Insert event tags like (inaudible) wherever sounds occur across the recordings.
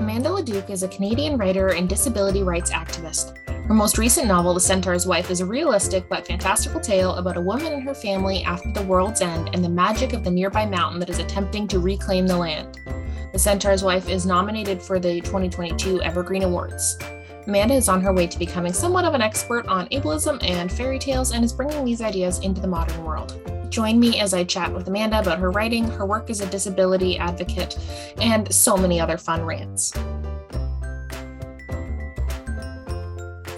Amanda Leduc is a Canadian writer and disability rights activist. Her most recent novel, The Centaur's Wife, is a realistic but fantastical tale about a woman and her family after the world's end and the magic of the nearby mountain that is attempting to reclaim the land. The Centaur's Wife is nominated for the 2022 Evergreen Awards. Amanda is on her way to becoming somewhat of an expert on ableism and fairy tales and is bringing these ideas into the modern world. Join me as I chat with Amanda about her writing, her work as a disability advocate, and so many other fun rants.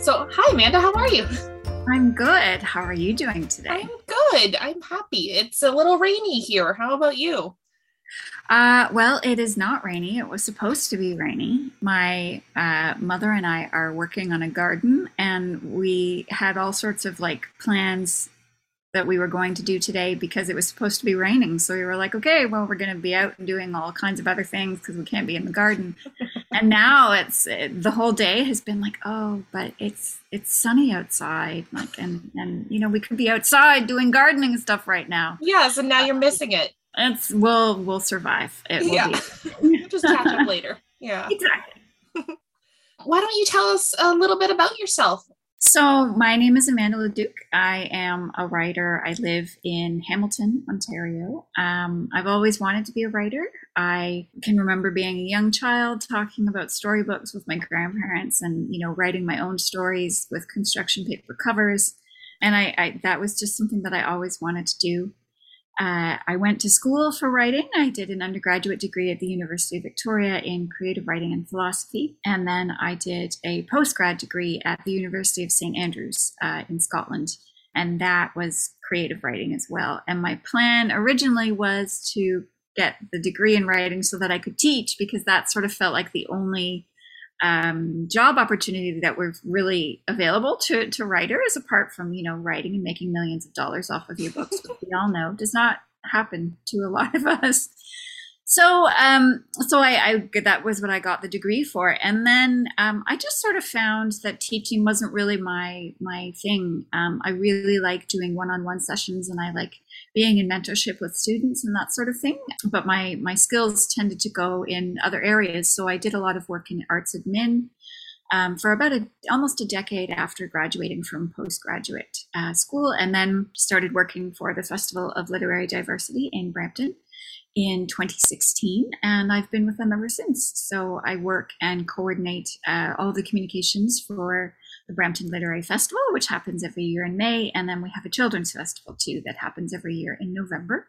So, hi, Amanda, how are you? I'm good. How are you doing today? I'm good. I'm happy. It's a little rainy here. How about you? Uh, well, it is not rainy. It was supposed to be rainy. My uh, mother and I are working on a garden, and we had all sorts of like plans that we were going to do today because it was supposed to be raining. So we were like, okay, well, we're going to be out and doing all kinds of other things because we can't be in the garden. (laughs) and now it's it, the whole day has been like, oh, but it's it's sunny outside, like, and and you know we could be outside doing gardening stuff right now. Yes, and now you're missing it. It's we'll we'll survive. It will yeah. be. (laughs) Just catch up later. Yeah, (laughs) exactly. Why don't you tell us a little bit about yourself? So, my name is Amanda Leduc. I am a writer. I live in Hamilton, Ontario. Um, I've always wanted to be a writer. I can remember being a young child talking about storybooks with my grandparents and, you know, writing my own stories with construction paper covers. And I, I that was just something that I always wanted to do. Uh, I went to school for writing. I did an undergraduate degree at the University of Victoria in creative writing and philosophy. And then I did a postgrad degree at the University of St. Andrews uh, in Scotland. And that was creative writing as well. And my plan originally was to get the degree in writing so that I could teach because that sort of felt like the only um, job opportunity that was really available to, to writers, apart from you know writing and making millions of dollars off of your books, which we all know does not happen to a lot of us. So, um, so I, I, that was what I got the degree for, and then um, I just sort of found that teaching wasn't really my my thing. Um, I really like doing one-on-one sessions, and I like being in mentorship with students and that sort of thing. But my my skills tended to go in other areas, so I did a lot of work in arts admin. Um, for about a, almost a decade after graduating from postgraduate uh, school, and then started working for the Festival of Literary Diversity in Brampton in 2016, and I've been with them ever since. So I work and coordinate uh, all the communications for the Brampton Literary Festival, which happens every year in May, and then we have a children's festival too that happens every year in November.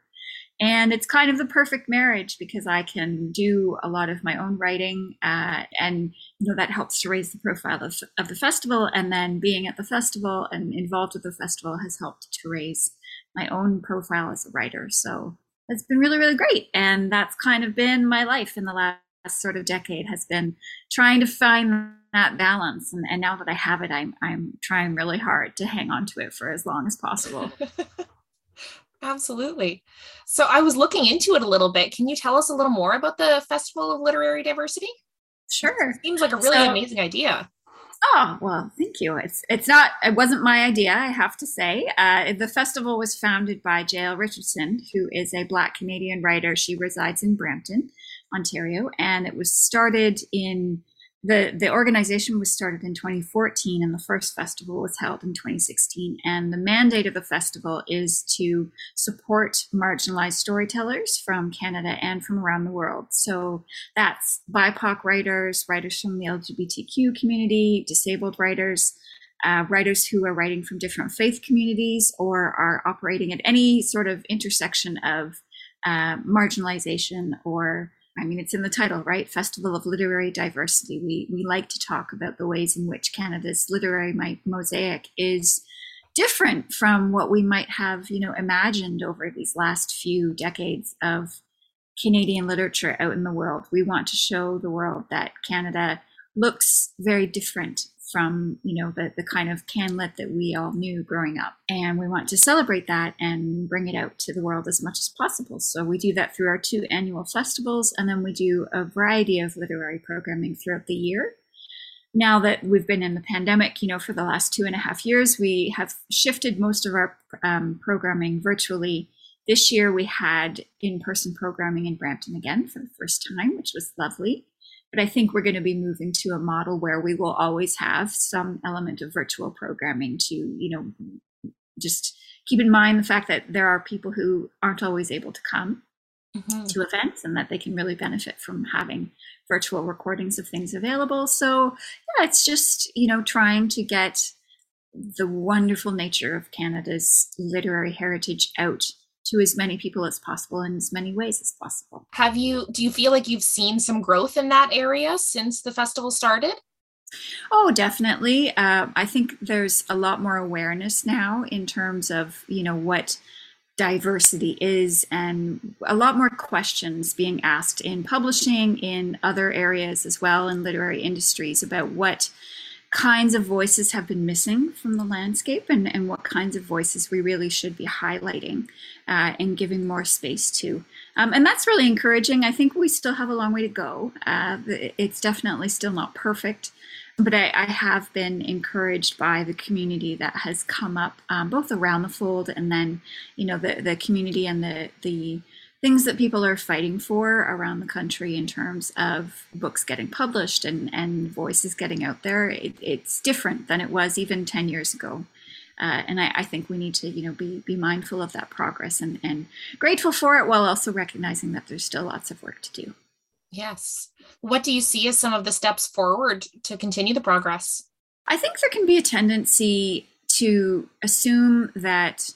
And it's kind of the perfect marriage because I can do a lot of my own writing, uh, and you know that helps to raise the profile of, of the festival. And then being at the festival and involved with the festival has helped to raise my own profile as a writer. So it's been really, really great. And that's kind of been my life in the last sort of decade has been trying to find that balance. And, and now that I have it, I'm, I'm trying really hard to hang on to it for as long as possible. (laughs) Absolutely. So I was looking into it a little bit. Can you tell us a little more about the Festival of Literary Diversity? Sure. It seems like a really so, amazing idea. Oh well, thank you. It's it's not it wasn't my idea, I have to say. Uh, the festival was founded by Jael Richardson, who is a Black Canadian writer. She resides in Brampton, Ontario, and it was started in the the organization was started in 2014 and the first festival was held in 2016 and the mandate of the festival is to support marginalized storytellers from canada and from around the world. So that's bipoc writers writers from the lgbtq community disabled writers uh, writers who are writing from different faith communities or are operating at any sort of intersection of uh, marginalization or I mean, it's in the title, right? Festival of Literary Diversity. We, we like to talk about the ways in which Canada's literary mosaic is different from what we might have, you know, imagined over these last few decades of Canadian literature out in the world. We want to show the world that Canada looks very different from you know the, the kind of canlit that we all knew growing up. And we want to celebrate that and bring it out to the world as much as possible. So we do that through our two annual festivals and then we do a variety of literary programming throughout the year. Now that we've been in the pandemic you know for the last two and a half years we have shifted most of our um, programming virtually. This year we had in-person programming in brampton again for the first time which was lovely But I think we're going to be moving to a model where we will always have some element of virtual programming to, you know, just keep in mind the fact that there are people who aren't always able to come mm-hmm. to events and that they can really benefit from having virtual recordings of things available. So, yeah, it's just, you know, trying to get the wonderful nature of Canada's literary heritage out to as many people as possible in as many ways as possible. Have you do you feel like you've seen some growth in that area since the festival started? Oh, definitely. Uh, I think there's a lot more awareness now in terms of you know what diversity is and a lot more questions being asked in publishing in other areas as well in literary industries about what kinds of voices have been missing from the landscape and, and what kinds of voices we really should be highlighting uh, and giving more space to. Um, and that's really encouraging. I think we still have a long way to go. Uh, it's definitely still not perfect, but I, I, have been encouraged by the community that has come up um, both around the FOLD and then, you know, the, the community and the, the things that people are fighting for around the country in terms of books getting published and, and voices getting out there, it, it's different than it was even 10 years ago. Uh, and I, I, think we need to, you know, be be mindful of that progress and, and grateful for it, while also recognizing that there's still lots of work to do. Yes. What do you see as some of the steps forward to continue the progress? I think there can be a tendency to assume that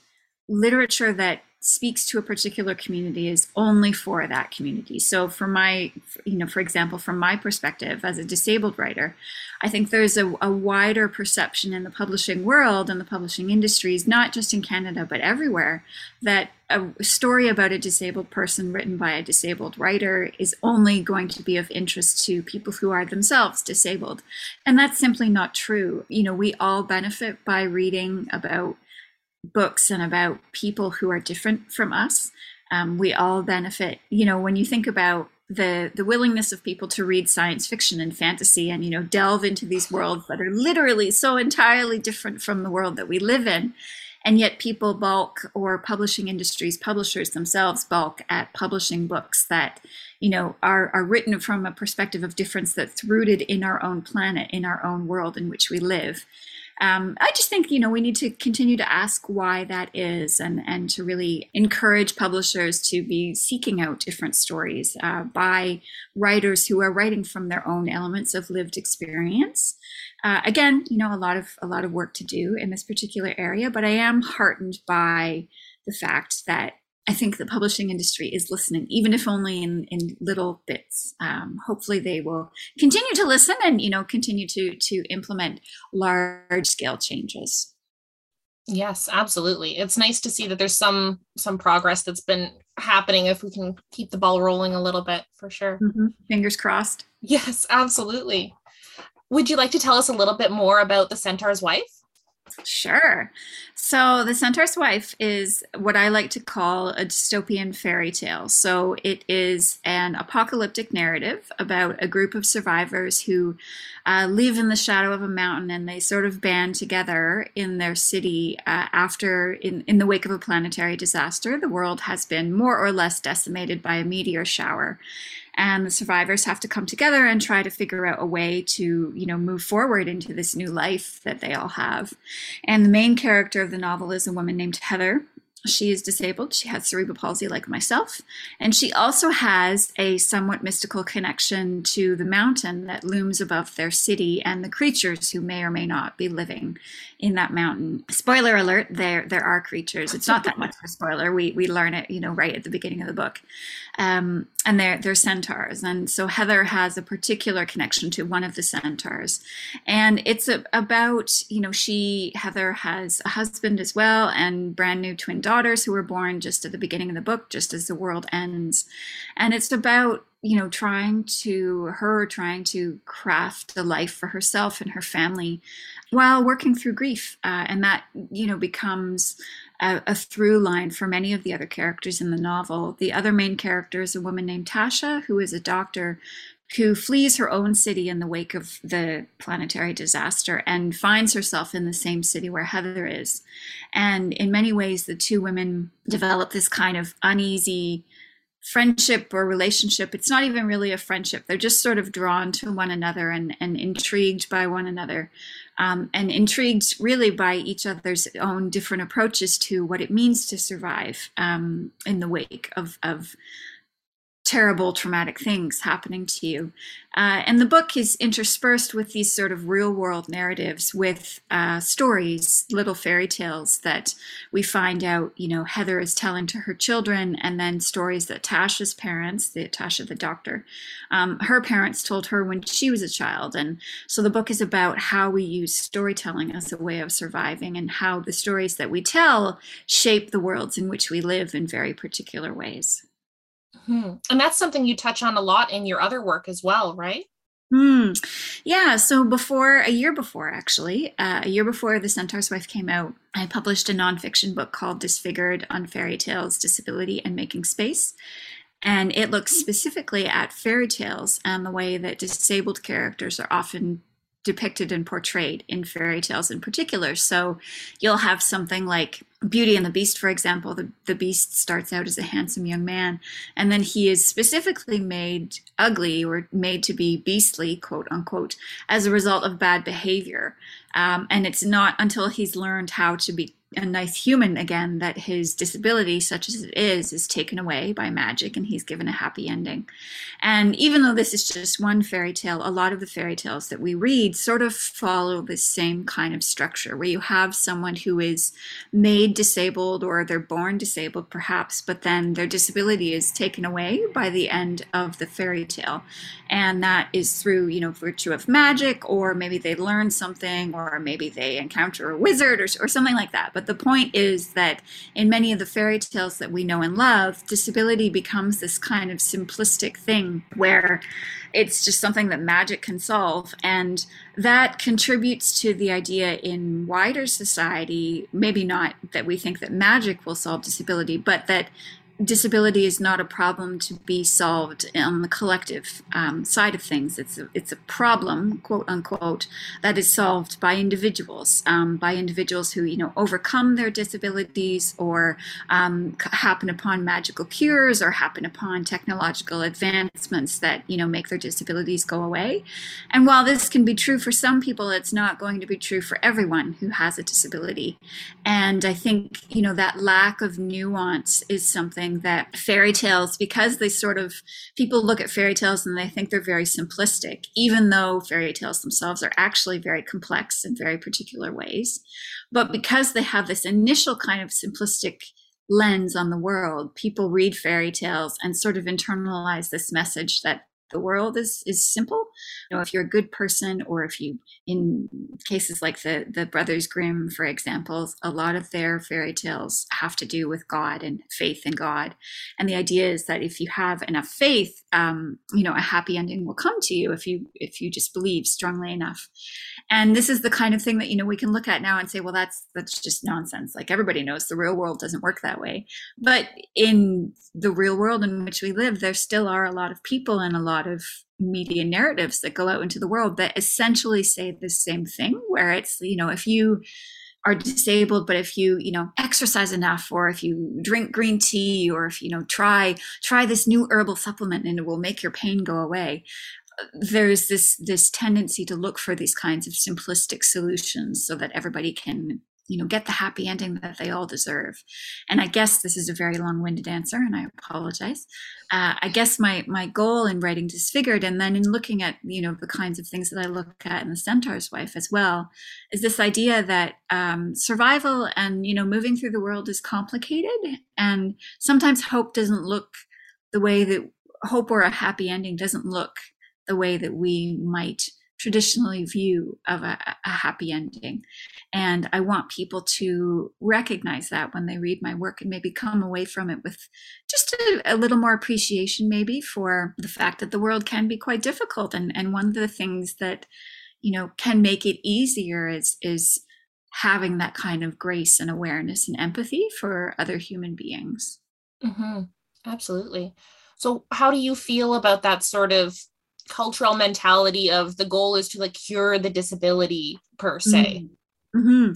literature that speaks to a particular community is only for that community. So for my, you know, for example, from my perspective as a disabled writer, I think there's a, a wider perception in the publishing world and the publishing industries, not just in Canada, but everywhere, that a story about a disabled person written by a disabled writer is only going to be of interest to people who are themselves disabled. And that's simply not true. You know, we all benefit by reading about books and about people who are different from us. Um, we all benefit. You know, when you think about the the willingness of people to read science fiction and fantasy and you know delve into these worlds that are literally so entirely different from the world that we live in and yet people bulk or publishing industries publishers themselves bulk at publishing books that you know are, are written from a perspective of difference that's rooted in our own planet in our own world in which we live um, I just think you know we need to continue to ask why that is, and and to really encourage publishers to be seeking out different stories uh, by writers who are writing from their own elements of lived experience. Uh, again, you know, a lot of a lot of work to do in this particular area, but I am heartened by the fact that I think the publishing industry is listening, even if only in, in little bits. Um, hopefully, they will continue to listen and you know continue to to implement large scale changes. Yes, absolutely. It's nice to see that there's some some progress that's been happening. If we can keep the ball rolling a little bit, for sure. Mm-hmm. Fingers crossed. Yes, absolutely. Would you like to tell us a little bit more about the Centaur's wife? Sure. So, The Centaur's Wife is what I like to call a dystopian fairy tale. So, it is an apocalyptic narrative about a group of survivors who uh, live in the shadow of a mountain and they sort of band together in their city uh, after, in, in the wake of a planetary disaster. The world has been more or less decimated by a meteor shower and the survivors have to come together and try to figure out a way to you know move forward into this new life that they all have and the main character of the novel is a woman named heather she is disabled. She has cerebral palsy, like myself. And she also has a somewhat mystical connection to the mountain that looms above their city and the creatures who may or may not be living in that mountain. Spoiler alert, there there are creatures. It's not that much of a spoiler. We we learn it, you know, right at the beginning of the book. Um, and they're they're centaurs. And so Heather has a particular connection to one of the centaurs. And it's a, about, you know, she Heather has a husband as well and brand new twin daughters who were born just at the beginning of the book, just as the world ends. And it's about you know trying to her trying to craft a life for herself and her family while working through grief uh, and that you know becomes a, a, through line for many of the other characters in the novel. The other main character is a woman named tasha who is a doctor who flees her own city in the wake of the planetary disaster and finds herself in the same city where heather is. And in many ways the two women develop this kind of uneasy friendship or relationship. It's not even really a friendship. They're just sort of drawn to one another and, and intrigued by one another. Um, and intrigued really by each other's own different approaches to what it means to survive um, in the wake of, of terrible traumatic things happening to you. Uh, and the book is interspersed with these sort of real world narratives with uh, stories, little fairy tales that we find out, you know, Heather is telling to her children, and then stories that Tasha's parents, the Tasha the doctor, um, her parents told her when she was a child. And so the book is about how we use storytelling as a way of surviving and how the stories that we tell shape the worlds in which we live in very particular ways. Hmm. And that's something you touch on a lot in your other work as well, right? Hmm. Yeah. So before a year before, actually, uh, a year before The Centaur's Wife came out, I published a nonfiction book called Disfigured on Fairy Tales, Disability, and Making Space. And it looks specifically at fairy tales and the way that disabled characters are often depicted and portrayed in fairy tales in particular. So you'll have something like Beauty and the Beast, for example. The, the Beast starts out as a handsome young man, and then he is specifically made ugly or made to be beastly, quote unquote, as a result of bad behavior. Um, and it's not until he's learned how to be a nice human again that his disability, such as it is, is taken away by magic and he's given a happy ending. And even though this is just one fairy tale, a lot of the fairy tales that we read sort of follow the same kind of structure where you have someone who is made disabled or they're born disabled perhaps, but then their disability is taken away by the end of the fairy tale. And that is through, you know, virtue of magic, or maybe they learn something, or maybe they encounter a wizard or, or something like that but the point is that in many of the fairy tales that we know and love, disability becomes this kind of simplistic thing where it's just something that magic can solve. And that contributes to the idea in wider society, maybe not that we think that magic will solve disability, but that disability is not a problem to be solved on the collective um, side of things. It's a, it's a problem, quote unquote, that is solved by individuals, um, by individuals who you know overcome their disabilities or um, happen upon magical cures or happen upon technological advancements that you know make their disabilities go away. And while this can be true for some people, it's not going to be true for everyone who has a disability. And I think you know that lack of nuance is something something that fairy tales, because they sort of, people look at fairy tales and they think they're very simplistic, even though fairy tales themselves are actually very complex in very particular ways. But because they have this initial kind of simplistic lens on the world, people read fairy tales and sort of internalize this message that the world is is simple. You know if you're a good person or if you in cases like the the brothers grimm for example a lot of their fairy tales have to do with god and faith in god. And the idea is that if you have enough faith um, you know a happy ending will come to you if you if you just believe strongly enough. And this is the kind of thing that you know we can look at now and say well that's that's just nonsense. Like everybody knows the real world doesn't work that way. But in the real world in which we live there still are a lot of people and a lot of media narratives that go out into the world that essentially say the same thing where it's you know if you are disabled but if you you know exercise enough or if you drink green tea or if you know try try this new herbal supplement and it will make your pain go away there's this this tendency to look for these kinds of simplistic solutions so that everybody can you know get the happy ending that they all deserve. And i guess this is a very long-winded answer and i apologize. Uh, i guess my my goal in writing disfigured and then in looking at you know the kinds of things that i look at in the centaur's wife as well is this idea that um, survival and you know moving through the world is complicated and sometimes hope doesn't look the way that hope or a happy ending doesn't look the way that we might traditionally view of a, a, happy ending. And I want people to recognize that when they read my work and maybe come away from it with just a, a, little more appreciation, maybe, for the fact that the world can be quite difficult. And, and one of the things that, you know, can make it easier is, is having that kind of grace and awareness and empathy for other human beings. Mm-hmm. Absolutely. So, how do you feel about that sort of cultural mentality of the goal is to like cure the disability per se. Mm. Mm-hmm.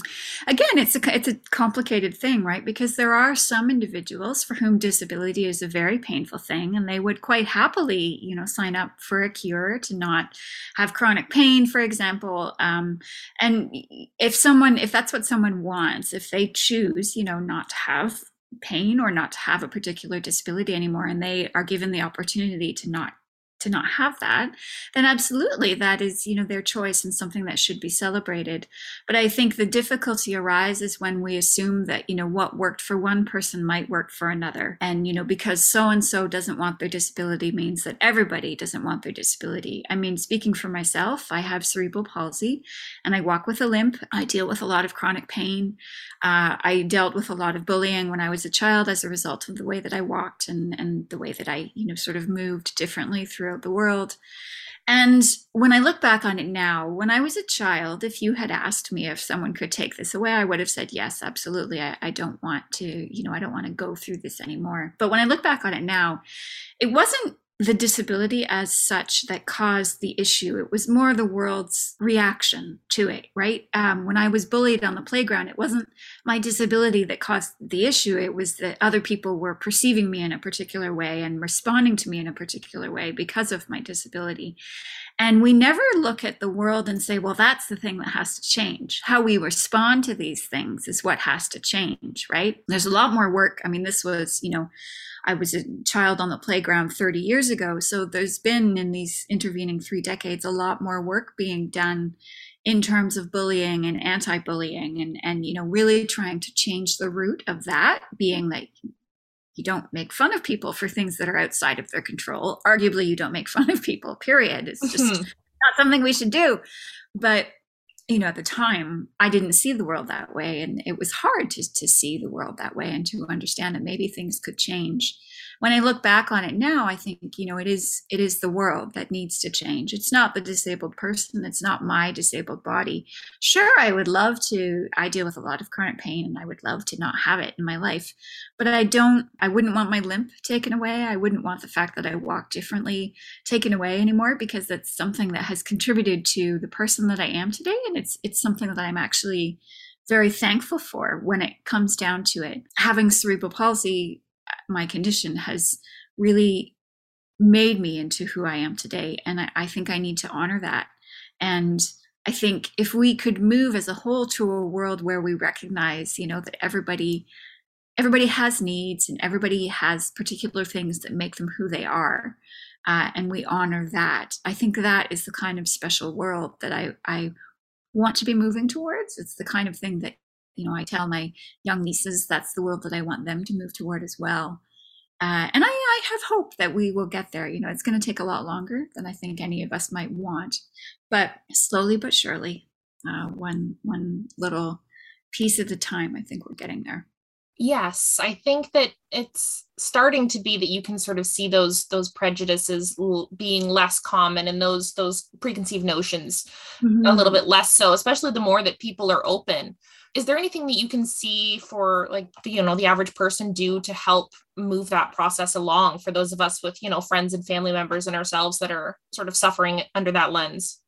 Again, it's a it's a complicated thing, right? Because there are some individuals for whom disability is a very painful thing, and they would quite happily, you know, sign up for a cure to not have chronic pain, for example. Um, and if someone, if that's what someone wants, if they choose, you know, not to have pain or not to have a particular disability anymore, and they are given the opportunity to not to not have that, then absolutely that is, you know, their choice and something that should be celebrated. But I think the difficulty arises when we assume that, you know, what worked for one person might work for another. And, you know, because so and so doesn't want their disability means that everybody doesn't want their disability. I mean, speaking for myself, I have cerebral palsy and I walk with a limp. I deal with a lot of chronic pain. Uh, I dealt with a lot of bullying when I was a child as a result of the way that I walked and, and the way that I, you know, sort of moved differently through throughout the world. And when I look back on it now, when I was a child, if you had asked me if someone could take this away, I would have said, yes, absolutely. I, I, don't want to, you know, I don't want to go through this anymore. But when I look back on it now, it wasn't the disability as such that caused the issue. It was more the world's reaction to it, right? Um, when I was bullied on the playground, it wasn't my disability that caused the issue. It was that other people were perceiving me in a particular way and responding to me in a particular way because of my disability. And we never look at the world and say, well, that's the thing that has to change. How we respond to these things is what has to change, right? There's a lot more work. I mean, this was, you know, I was a child on the playground 30 years ago. So there's been in these intervening three decades a lot more work being done in terms of bullying and anti-bullying and and you know really trying to change the root of that being that you don't make fun of people for things that are outside of their control arguably you don't make fun of people period it's just mm-hmm. not something we should do but you know, at the time, I didn't see the world that way. And it was hard to, to see the world that way and to understand that maybe things could change when I look back on it now, I think, you know, it is it is the world that needs to change. It's not the disabled person, it's not my disabled body. Sure, I would love to I deal with a lot of chronic pain and I would love to not have it in my life, but I don't I wouldn't want my limp taken away. I wouldn't want the fact that I walk differently taken away anymore because that's something that has contributed to the person that I am today and it's it's something that I'm actually very thankful for when it comes down to it. Having cerebral palsy my condition has really made me into who I am today. And I, I, think I need to honor that. And I think if we could move as a whole to a world where we recognize, you know, that everybody everybody has needs and everybody has particular things that make them who they are. Uh, and we honor that. I think that is the kind of special world that I, I want to be moving towards. It's the kind of thing that you know, I tell my young nieces that's the world that I want them to move toward as well. Uh, and I, I, have hope that we will get there. You know, it's going to take a lot longer than I think any of us might want, but slowly but surely, uh, one one little piece at a time, I think we're getting there. Yes, I think that it's starting to be that you can sort of see those those prejudices l- being less common and those those preconceived notions mm-hmm. a little bit less so, especially the more that people are open is there anything that you can see for like you know the average person do to help move that process along for those of us with you know friends and family members and ourselves that are sort of suffering under that lens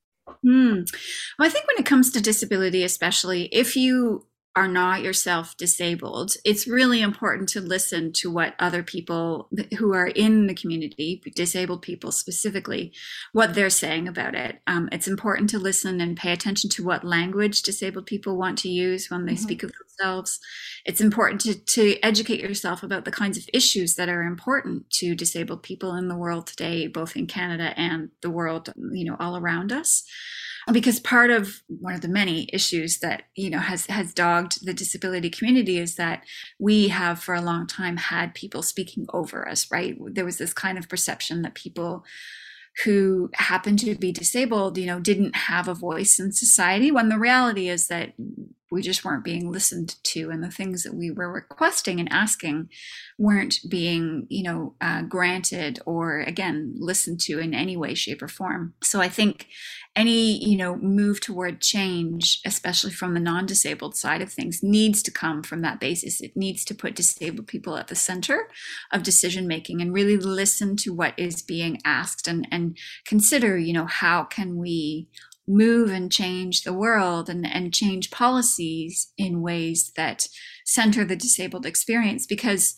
Mm. Well, I think when it comes to disability, especially if you are not yourself disabled, it's really important to listen to what other people who are in the community, disabled people specifically, what they're saying about it. Um, it's important to listen and pay attention to what language disabled people want to use when they mm-hmm. speak of themselves. It's important to, to educate yourself about the kinds of issues that are important to disabled people in the world today, both in Canada and the world, you know, all around us because part of one of the many issues that you know has has dogged the disability community is that we have for a long time had people speaking over us right? There was this kind of perception that people who happened to be disabled you know didn't have a voice in society when the reality is that we just weren't being listened to and the things that we were requesting and asking weren't being you know uh, granted or again listened to in any way shape or form. So i think any you know move toward change especially from the non-disabled side of things needs to come from that basis. It needs to put disabled people at the center of decision making and really listen to what is being asked and and consider you know how can we move and change the world and, and change policies in ways that center the disabled experience because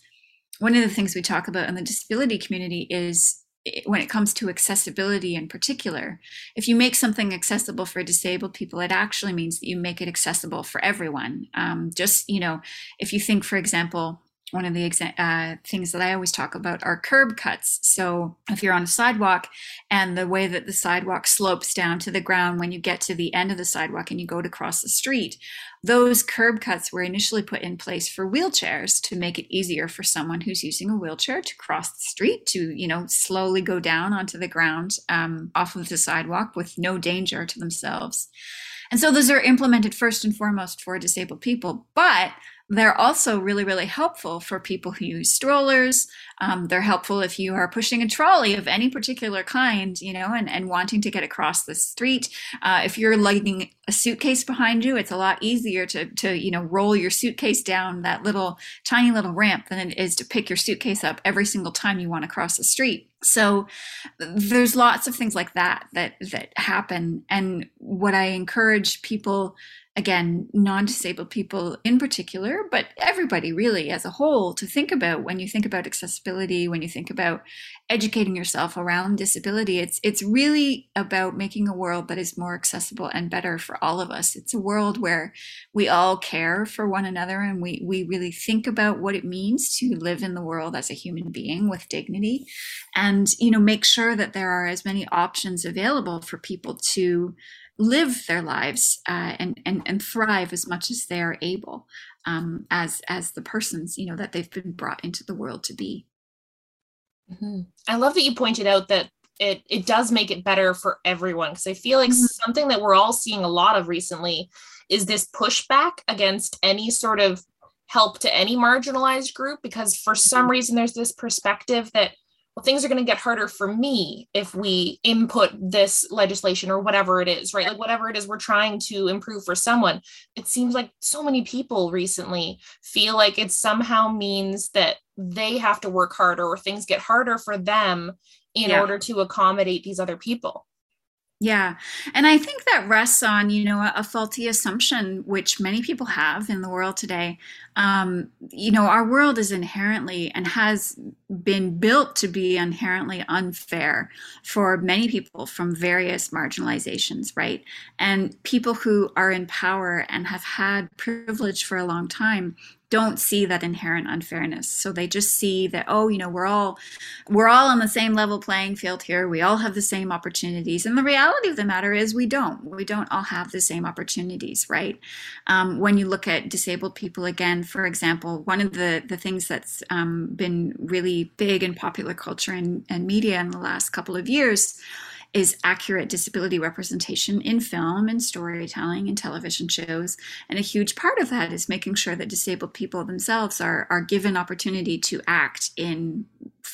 one of the things we talk about in the disability community is when it comes to accessibility in particular, if you make something accessible for disabled people, it actually means that you make it accessible for everyone. Um, just, you know, if you think, for example, one of the exa- uh, things that I always talk about are curb cuts. So if you're on a sidewalk and the way that the sidewalk slopes down to the ground when you get to the end of the sidewalk and you go to cross the street, those curb cuts were initially put in place for wheelchairs to make it easier for someone who's using a wheelchair to cross the street to, you know, slowly go down onto the ground um, off of the sidewalk with no danger to themselves. And so those are implemented first and foremost for disabled people. But they're also really, really helpful for people who use strollers. Um, they're helpful if you are pushing a trolley of any particular kind, you know, and, and wanting to get across the street. Uh, if you're lugging a suitcase behind you, it's a lot easier to, to, you know, roll your suitcase down that little tiny little ramp than it is to pick your suitcase up every single time you want to cross the street. So there's lots of things like that that that happen. And what I encourage people again, non disabled people in particular, but everybody really as a whole to think about when you think about accessibility, when you think about educating yourself around disability. It's, it's really about making a world that is more accessible and better for all of us. It's a world where we all care for one another and we, we really think about what it means to live in the world as a human being with dignity and, you know, make sure that there are as many options available for people to live their lives uh, and, and and thrive as much as they are able um, as as the persons you know that they've been brought into the world to be. Mm-hmm. I love that you pointed out that it it does make it better for everyone because I feel like mm-hmm. something that we're all seeing a lot of recently is this pushback against any sort of help to any marginalized group because for some mm-hmm. reason there's this perspective that well, things are going to get harder for me if we input this legislation or whatever it is, right? Like whatever it is we're trying to improve for someone. It seems like so many people recently feel like it somehow means that they have to work harder or things get harder for them in yeah. order to accommodate these other people. Yeah. And I think that rests on, you know, a, faulty assumption, which many people have in the world today. Um, you know, our world is inherently and has been built to be inherently unfair for many people from various marginalizations, right? And people who are in power and have had privilege for a long time don't see that inherent unfairness. So they just see that oh you know we're all we're all on the same level playing field here. We all have the same opportunities. And the reality of the matter is we don't. We don't all have the same opportunities right? Um, when you look at disabled people again for example one of the the things that's um, been really big in popular culture and, and media in the last couple of years is accurate disability representation in film and storytelling and television shows. And a huge part of that is making sure that disabled people themselves are, are given opportunity to act in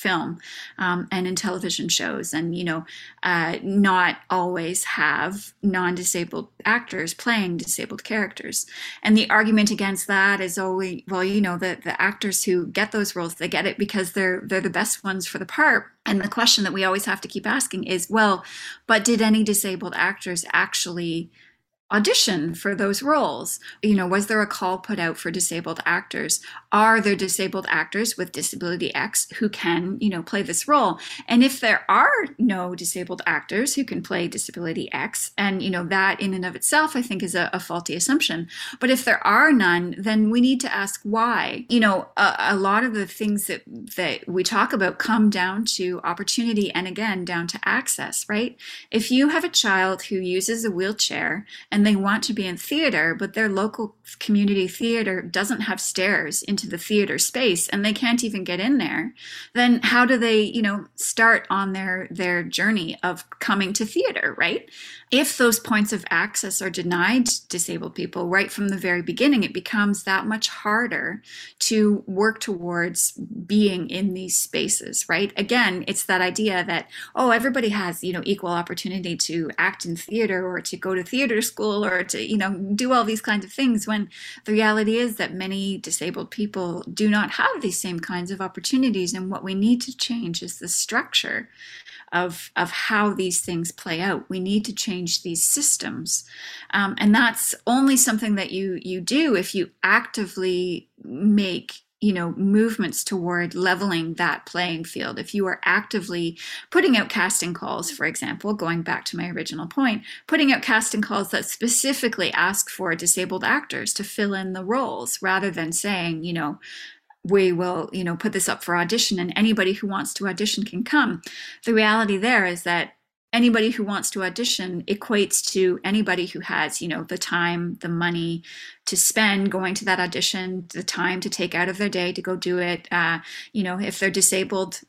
film um, and in television shows. And you know uh, not always have non-disabled actors playing disabled characters. And the argument against that is always well you know the, the actors who get those roles they get it because they're they're the best ones for the part. And the question that we always have to keep asking is well but did any disabled actors actually audition for those roles? You know, was there a call put out for disabled actors? Are there disabled actors with disability X who can, you know, play this role? And if there are no disabled actors who can play disability X, and, you know, that in and of itself, I think is a, a faulty assumption. But if there are none, then we need to ask why. You know, a, a lot of the things that, that we talk about come down to opportunity and again, down to access, right? If you have a child who uses a wheelchair and and they want to be in theater, but their local community theater doesn't have stairs into the theater space and they can't even get in there, then how do they, you know, start on their their journey of coming to theater, right? If those points of access are denied disabled people right from the very beginning, it becomes that much harder to work towards being in these spaces right again it's that idea that oh everybody has you know equal opportunity to act in theater or to go to theater school or to you know do all these kinds of things when the reality is that many disabled people do not have these same kinds of opportunities and what we need to change is the structure of of how these things play out. We need to change these systems, um, and that's only something that you you do if you actively make you know movements toward leveling that playing field. If you are actively putting out casting calls for example going back to my original point putting out casting calls that specifically ask for disabled actors to fill in the roles rather than saying you know we will you know put this up for audition and anybody who wants to audition can come. The reality there is that anybody who wants to audition equates to anybody who has you know the time the money to spend going to that audition the time to take out of their day to go do it uh, you know if they're disabled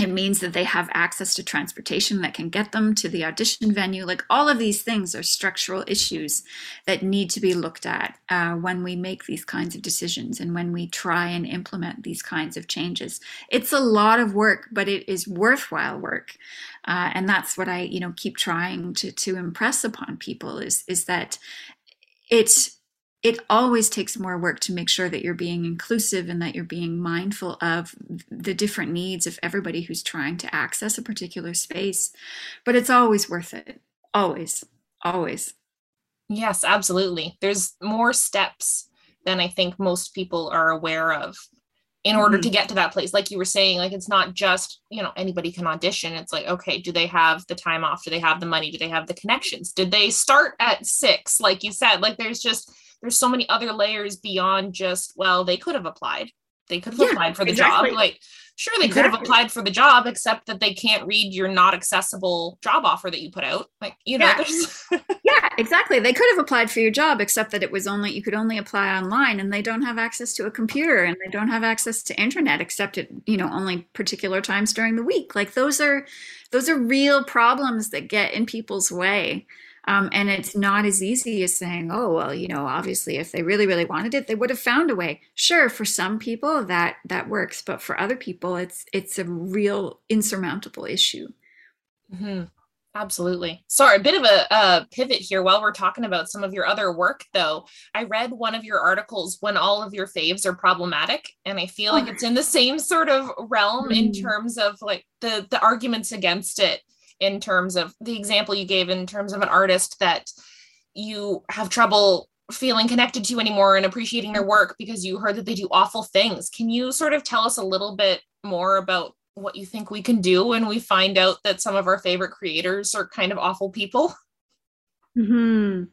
it means that they have access to transportation that can get them to the audition venue. Like all of these things are structural issues that need to be looked at uh, when we make these kinds of decisions and when we try and implement these kinds of changes. It's a lot of work, but it is worthwhile work. Uh, and that's what I, you know, keep trying to, to impress upon people is, is that it's, it always takes more work to make sure that you're being inclusive and that you're being mindful of the different needs of everybody who's trying to access a particular space. But it's always worth it. Always, always. Yes, absolutely. There's more steps than I think most people are aware of in order mm-hmm. to get to that place like you were saying like it's not just you know anybody can audition it's like okay do they have the time off do they have the money do they have the connections did they start at 6 like you said like there's just there's so many other layers beyond just well they could have applied they could have yeah, applied for the exactly. job like sure they exactly. could have applied for the job except that they can't read your not accessible job offer that you put out like you know yeah. (laughs) yeah exactly they could have applied for your job except that it was only you could only apply online and they don't have access to a computer and they don't have access to internet except at you know only particular times during the week like those are those are real problems that get in people's way um, and it's not as easy as saying, oh, well, you know, obviously if they really, really wanted it, they would have found a way. Sure, for some people that that works, but for other people, it's it's a real insurmountable issue. Mm-hmm. Absolutely. Sorry, a bit of a, pivot here while we're talking about some of your other work, though. I read one of your articles when all of your faves are problematic, and I feel like it's in the same sort of realm mm. in terms of like the the arguments against it in terms of the example you gave in terms of an artist that you have trouble feeling connected to anymore and appreciating their work because you heard that they do awful things. Can you sort of tell us a little bit more about what you think we can do when we find out that some of our favorite creators are kind of awful people? Hmm.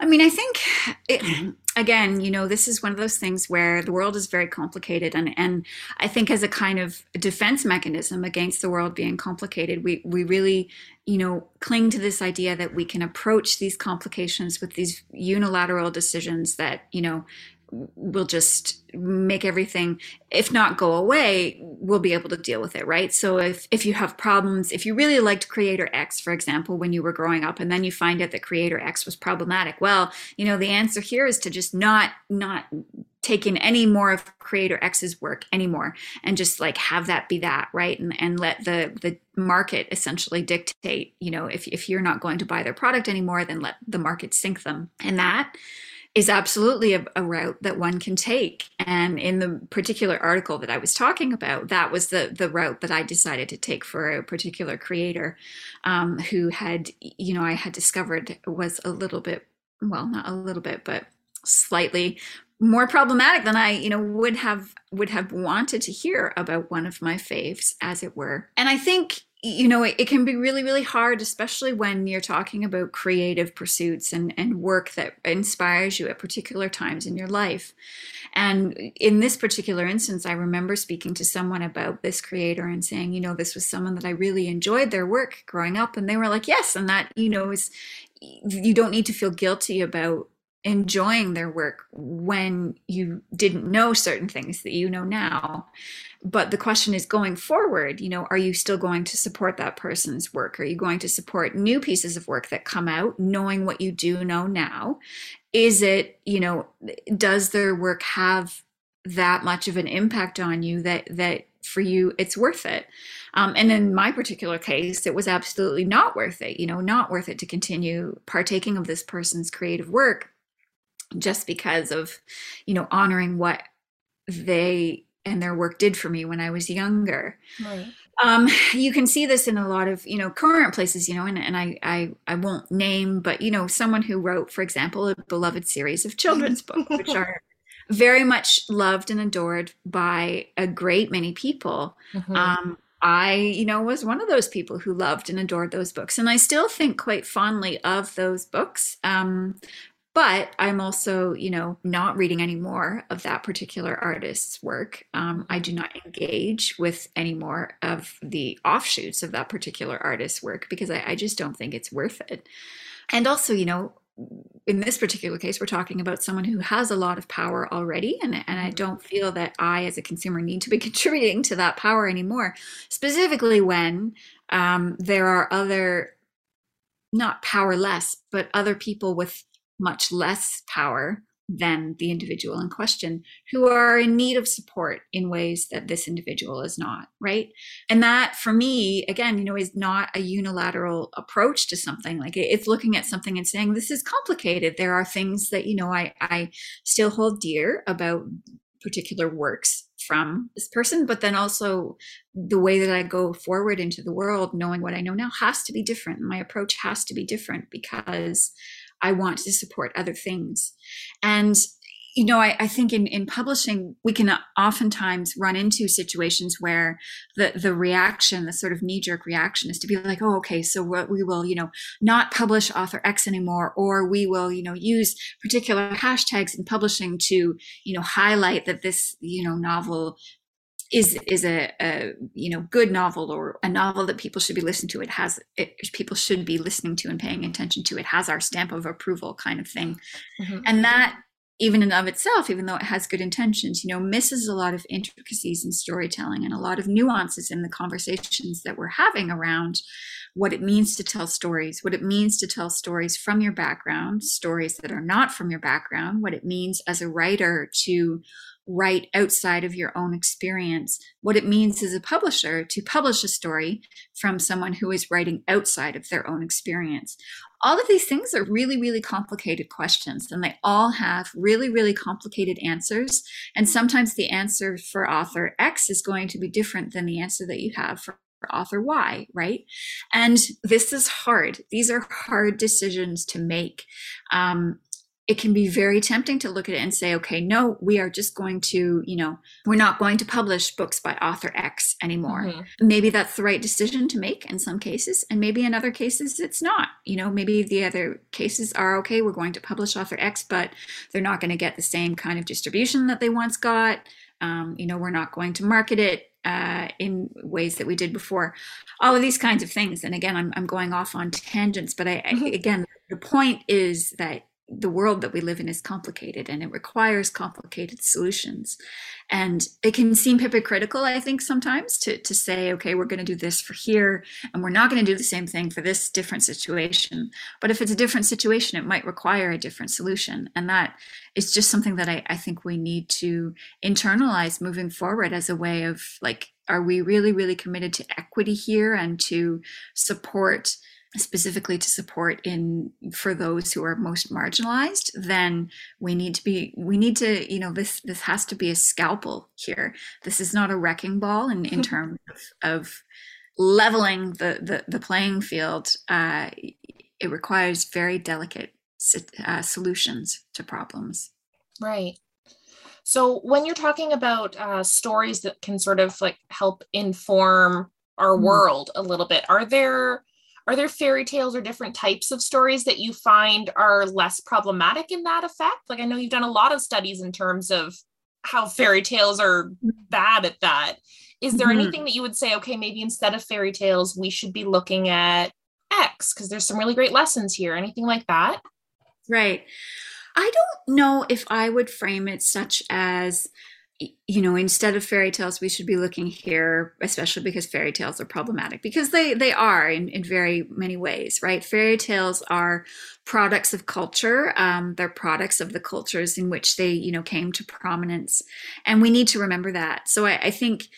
I mean, I think it, again, you know, this is one of those things where the world is very complicated, and and I think as a kind of defense mechanism against the world being complicated, we we really, you know, cling to this idea that we can approach these complications with these unilateral decisions that you know will just make everything if not go away we'll be able to deal with it right? So if if you have problems if you really liked creator x for example when you were growing up and then you find out that creator x was problematic well you know the answer here is to just not not take in any more of creator x's work anymore and just like have that be that right? And and let the the market essentially dictate you know if, if you're not going to buy their product anymore then let the market sink them. And that is absolutely a, a, route that one can take. And in the particular article that I was talking about, that was the the route that I decided to take for a particular creator um, who had, you know, I had discovered was a little bit, well, not a little bit, but slightly more problematic than I, you know, would have would have wanted to hear about one of my faves, as it were. And I think you know it, it, can be really really hard especially when you're talking about creative pursuits and, and work that inspires you at particular times in your life. And in this particular instance i remember speaking to someone about this creator and saying you know this was someone that i really enjoyed their work growing up and they were like yes and that you know is you don't need to feel guilty about enjoying their work when you didn't know certain things that you know now. But the question is going forward you know are you still going to support that person's work? Are you going to support new pieces of work that come out knowing what you do know now? Is it you know does their work have that much of an impact on you that that for you it's worth it? Um, and in my particular case it was absolutely not worth it you know not worth it to continue partaking of this person's creative work just because of you know honoring what they and their work did for me when i was younger right. um, you can see this in a lot of you know current places you know and, and I, I i won't name but you know someone who wrote for example a beloved series of children's (laughs) books which are very much loved and adored by a great many people. Mm-hmm. Um, I, you know, was one of those people who loved and adored those books. And I still think quite fondly of those books. Um, but I'm also, you know, not reading any more of that particular artist's work. Um, I do not engage with any more of the offshoots of that particular artist's work because I, I just don't think it's worth it. And also, you know, in this particular case, we're talking about someone who has a lot of power already. And, and I don't feel that I, as a consumer, need to be (laughs) contributing to that power anymore, specifically when um, there are other, not powerless, but other people with much less power than the individual in question who are in need of support in ways that this individual is not right? And that for me again you know is not a unilateral approach to something. Like it's looking at something and saying this is complicated. There are things that you know i i still hold dear about particular works from this person but then also the way that i go forward into the world knowing what i know now has to be different. My approach has to be different because I want to support other things. And you know, I, I, think in, in publishing, we can oftentimes run into situations where the, the reaction, the sort of knee jerk reaction is to be like, oh, okay, so we will, you know, not publish author X anymore, or we will, you know, use particular hashtags in publishing to, you know, highlight that this, you know, novel is is a, a, you know good novel or a novel that people should be listening to. It has it, people should be listening to and paying attention to. It has our stamp of approval kind of thing. Mm-hmm. and that even in of itself even though it has good intentions you know misses a lot of intricacies in storytelling and a lot of nuances in the conversations that we're having around what it means to tell stories what it means to tell stories from your background stories that are not from your background what it means as a writer to write outside of your own experience, what it means as a publisher to publish a story from someone who is writing outside of their own experience. All of these things are really, really complicated questions, and they all have really, really complicated answers. And sometimes the answer for author X is going to be different than the answer that you have for author Y, right? And this is hard. These are hard decisions to make. Um, it can be very tempting to look at it and say, okay, no, we are just going to, you know, we're not going to publish books by author X anymore. Mm-hmm. Maybe that's the right decision to make in some cases. And maybe in other cases, it's not. You know, maybe the other cases are okay, we're going to publish author X, but they're not going to get the same kind of distribution that they once got. Um, you know, we're not going to market it uh, in ways that we did before. All of these kinds of things. And again, I'm, I'm going off on tangents, but I, mm-hmm. I again, the point is that the world that we live in is complicated and it requires complicated solutions. And it can seem hypocritical, I think, sometimes to, to say, okay, we're going to do this for here and we're not going to do the same thing for this different situation. But if it's a different situation, it might require a different solution. And that is just something that I, I think we need to internalize moving forward as a way of like, are we really, really committed to equity here and to support? Specifically to support in for those who are most marginalized then we need to be we need to you know this this has to be a scalpel here. This is not a wrecking ball in, in (laughs) terms of, of leveling the, the the playing field. Uh, it requires very delicate uh, solutions to problems. Right. So when you're talking about uh, stories that can sort of like help inform our mm. world a little bit are there are there fairy tales or different types of stories that you find are less problematic in that effect? Like i know you've done a lot of studies in terms of how fairy tales are bad at that. Is there mm-hmm. anything that you would say okay maybe instead of fairy tales we should be looking at x because there's some really great lessons here anything like that? Right. I don't know if i would frame it such as you know instead of fairy tales we should be looking here especially because fairy tales are problematic because they they are in, in very many ways right? Fairy tales are products of culture um, they're products of the cultures in which they you know came to prominence and we need to remember that. So i, I think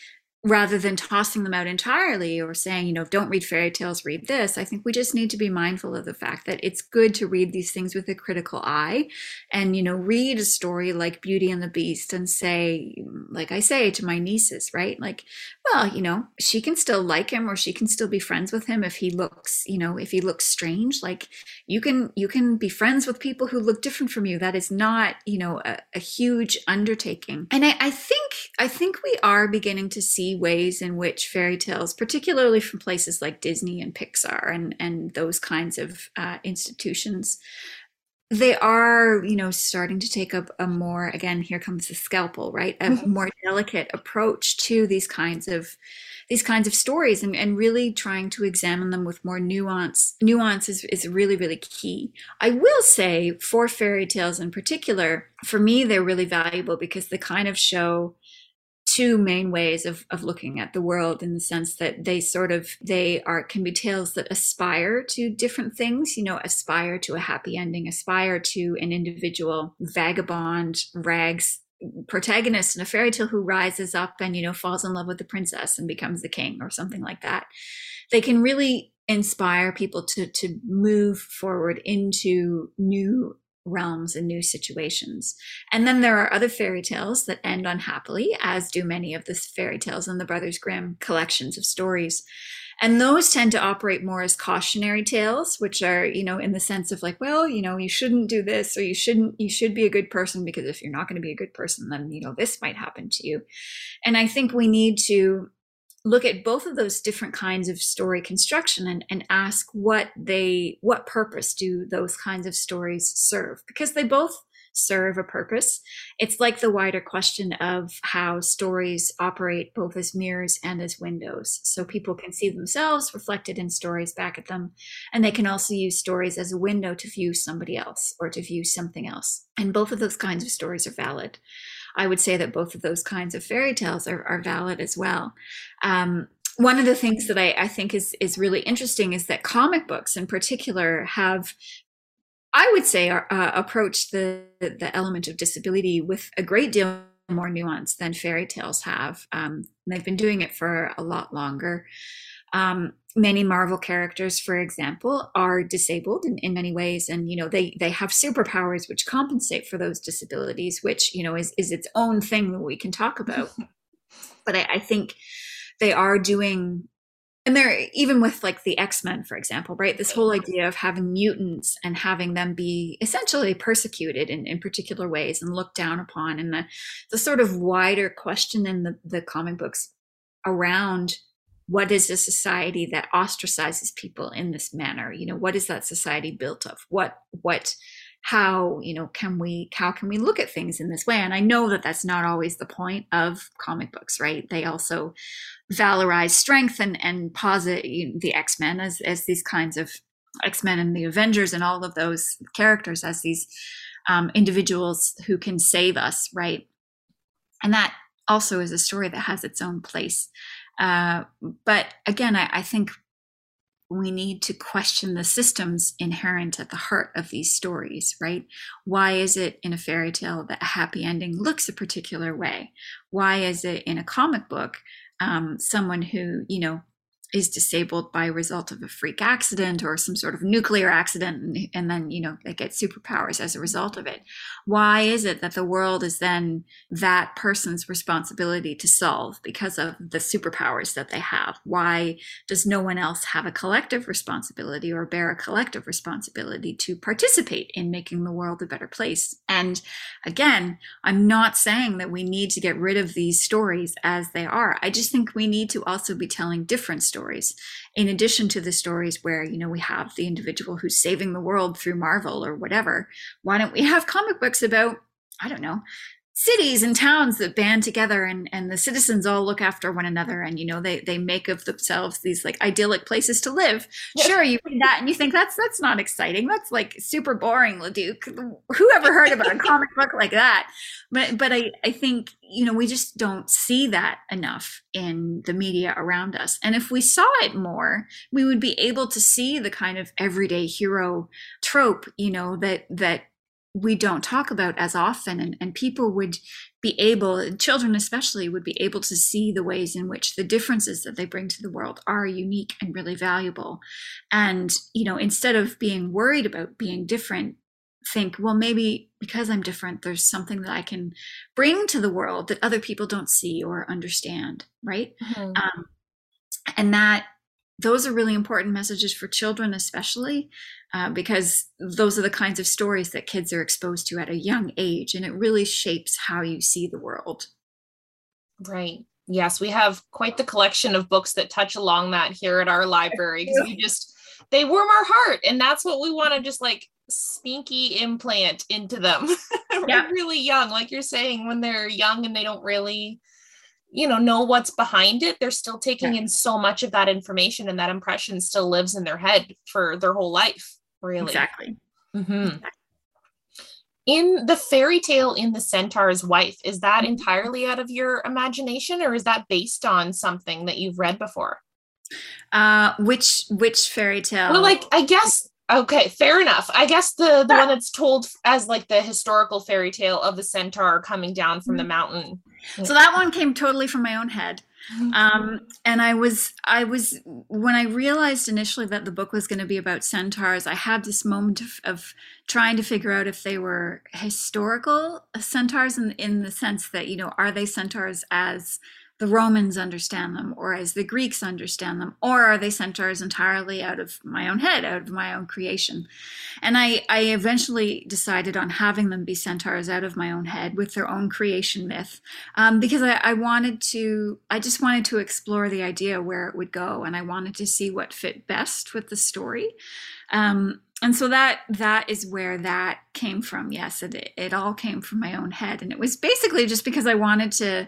rather than tossing them out entirely or saying, you know, don't read fairy tales, read this, I think we just need to be mindful of the fact that it's good to read these things with a critical eye and, you know, read a story like Beauty and the Beast and say, like I say to my nieces, right? Like, well, you know, she can still like him or she can still be friends with him if he looks, you know, if he looks strange. Like you can, you can be friends with people who look different from you. That is not, you know, a, a huge undertaking. And I, I think, I think we are beginning to see ways in which fairy tales, particularly from places like Disney and Pixar and, and those kinds of uh, institutions, they are, you know, starting to take up a more, again, here comes the scalpel, right? A mm-hmm. more delicate approach to these kinds of these kinds of stories and, and really trying to examine them with more nuance. Nuance is, is really, really key. I will say for fairy tales in particular, for me, they're really valuable because they kind of show two main ways of, of looking at the world in the sense that they sort of they are can be tales that aspire to different things you know aspire to a happy ending aspire to an individual vagabond rags protagonist in a fairy tale who rises up and you know falls in love with the princess and becomes the king or something like that. They can really inspire people to to move forward into new realms and new situations. And then there are other fairy tales that end unhappily, as do many of the fairy tales in the Brothers Grimm collections of stories. And those tend to operate more as cautionary tales, which are, you know, in the sense of like, well, you know, you shouldn't do this or you shouldn't, you should be a good person because if you're not going to be a good person, then, you know, this might happen to you. And I think we need to look at both of those different kinds of story construction and, and ask what they what purpose do those kinds of stories serve? Because they both serve a purpose. It's like the wider question of how stories operate both as mirrors and as windows. So people can see themselves reflected in stories back at them and they can also use stories as a window to view somebody else or to view something else. And both of those kinds of stories are valid I would say that both of those kinds of fairy tales are, are valid as well. Um, one of the things that I, I, think is is really interesting is that comic books in particular have I would say are, uh, approached the the element of disability with a great deal more nuance than fairy tales have. Um, they've been doing it for a lot longer. Um, many Marvel characters, for example, are disabled in, in many ways, and you know they they have superpowers which compensate for those disabilities, which you know is is its own thing that we can talk (laughs) about. but I, I think they are doing and they're even with like the x-men for example right this whole idea of having mutants and having them be essentially persecuted in, in particular ways and looked down upon and the, the sort of wider question in the, the comic books around what is a society that ostracizes people in this manner? You know what is that society built of? What what how you know can we how can we look at things in this way? And i know that that's not always the point of comic books right? They also valorize strength and and posit the x-men as as these kinds of x-men and the avengers and all of those characters as these um, individuals who can save us right? And that also is a story that has its own place uh, but again, I, I think we need to question the systems inherent at the heart of these stories, right? Why is it in a fairy tale that a happy ending looks a particular way? Why is it in a comic book um, someone who, you know, is disabled by a result of a freak accident or some sort of nuclear accident and, and, then you know they get superpowers as a result of it. Why is it that the world is then that person's responsibility to solve because of the superpowers that they have? Why does no one else have a collective responsibility or bear a collective responsibility to participate in making the world a better place? And again i'm not saying that we need to get rid of these stories as they are. I just think we need to also be telling different stories stories. In addition to the stories where you know we have the individual who's saving the world through marvel or whatever why don't we have comic books about i don't know cities and towns that band together and, and the citizens all look after one another and you know they, they make of themselves these like idyllic places to live. Yeah. sure you read that and you think that's that's not exciting. That's like super boring leduc. Who ever heard about a comic book like that? But but I, I think you know we just don't see that enough in the media around us. And if we saw it more we would be able to see the kind of everyday hero trope you know that that we don't talk about as often and, and people would be able children especially would be able to see the ways in which the differences that they bring to the world are unique and really valuable and you know instead of being worried about being different think well maybe because i'm different there's something that i can bring to the world that other people don't see or understand right mm-hmm. um, and that those are really important messages for children, especially uh, because those are the kinds of stories that kids are exposed to at a young age, and it really shapes how you see the world. Right. Yes, we have quite the collection of books that touch along that here at our library because we just they warm our heart, and that's what we want to just like spinky implant into them. (laughs) yeah. really young, like you're saying, when they're young and they don't really you know know what's behind it they're still taking yeah. in so much of that information and that impression still lives in their head for their whole life really exactly, mm-hmm. exactly. in the fairy tale in the centaur's wife is that mm-hmm. entirely out of your imagination or is that based on something that you've read before uh which which fairy tale well like i guess okay fair enough i guess the the one that's told as like the historical fairy tale of the centaur coming down from the mm-hmm. mountain so that one came totally from my own head. Mm-hmm. Um, and I was, I was, when I realized initially that the book was going to be about centaurs, I had this moment of, of trying to figure out if they were historical centaurs in, in the sense that, you know, are they centaurs as the Romans understand them or as the Greeks understand them, or are they centaurs entirely out of my own head, out of my own creation? And I, I eventually decided on having them be centaurs out of my own head with their own creation myth um, because I, I wanted to, I just wanted to explore the idea where it would go and I wanted to see what fit best with the story. Um, and so that that is where that came from yes it, it all came from my own head and it was basically just because i wanted to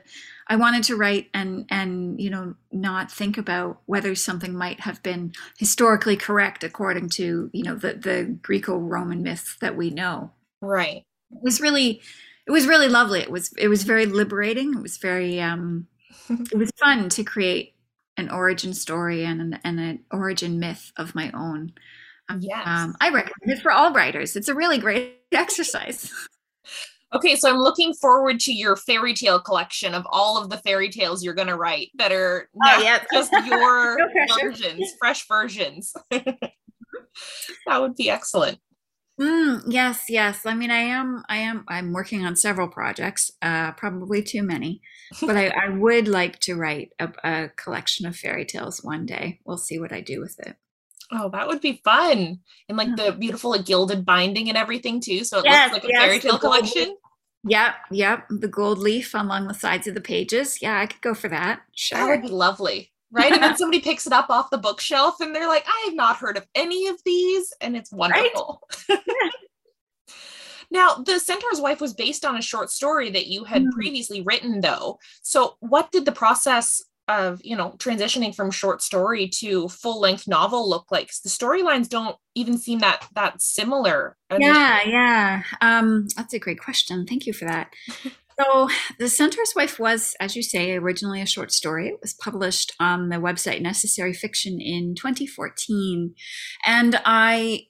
I wanted to write and and you know not think about whether something might have been historically correct according to you know the the Greco-Roman myths that we know. Right. It was really it was really lovely. It was it was very liberating. It was very um (laughs) it was fun to create an origin story and an, and an origin myth of my own. Yes. Um, I recommend it for all writers. It's a really great (laughs) exercise. Okay, so I'm looking forward to your fairy tale collection of all of the fairy tales you're going to write that are oh, yeah. (laughs) just your (laughs) no versions, fresh versions. (laughs) that would be excellent. Mm, yes, yes. I mean, I am, I am, I'm working on several projects, uh, probably too many, but I, I would like to write a, a collection of fairy tales one day. We'll see what I do with it. Oh, that would be fun. And like the beautiful like, gilded binding and everything too. So it yes, looks like a yes, fairy tale collection. Yep, yep. The gold leaf along the sides of the pages. Yeah, I could go for that. Sure. That would be lovely. Right. and then (laughs) somebody picks it up off the bookshelf and they're like, I have not heard of any of these. And it's wonderful. Right? (laughs) now, The Centaur's Wife was based on a short story that you had mm. previously written, though. So, what did the process of you know transitioning from short story to full length novel look like the storylines don't even seem that that similar. Yeah yeah. Um that's a great question. Thank you for that. (laughs) So the centaur's wife was as you say originally a short story. It was published on the website necessary fiction in 2014 and i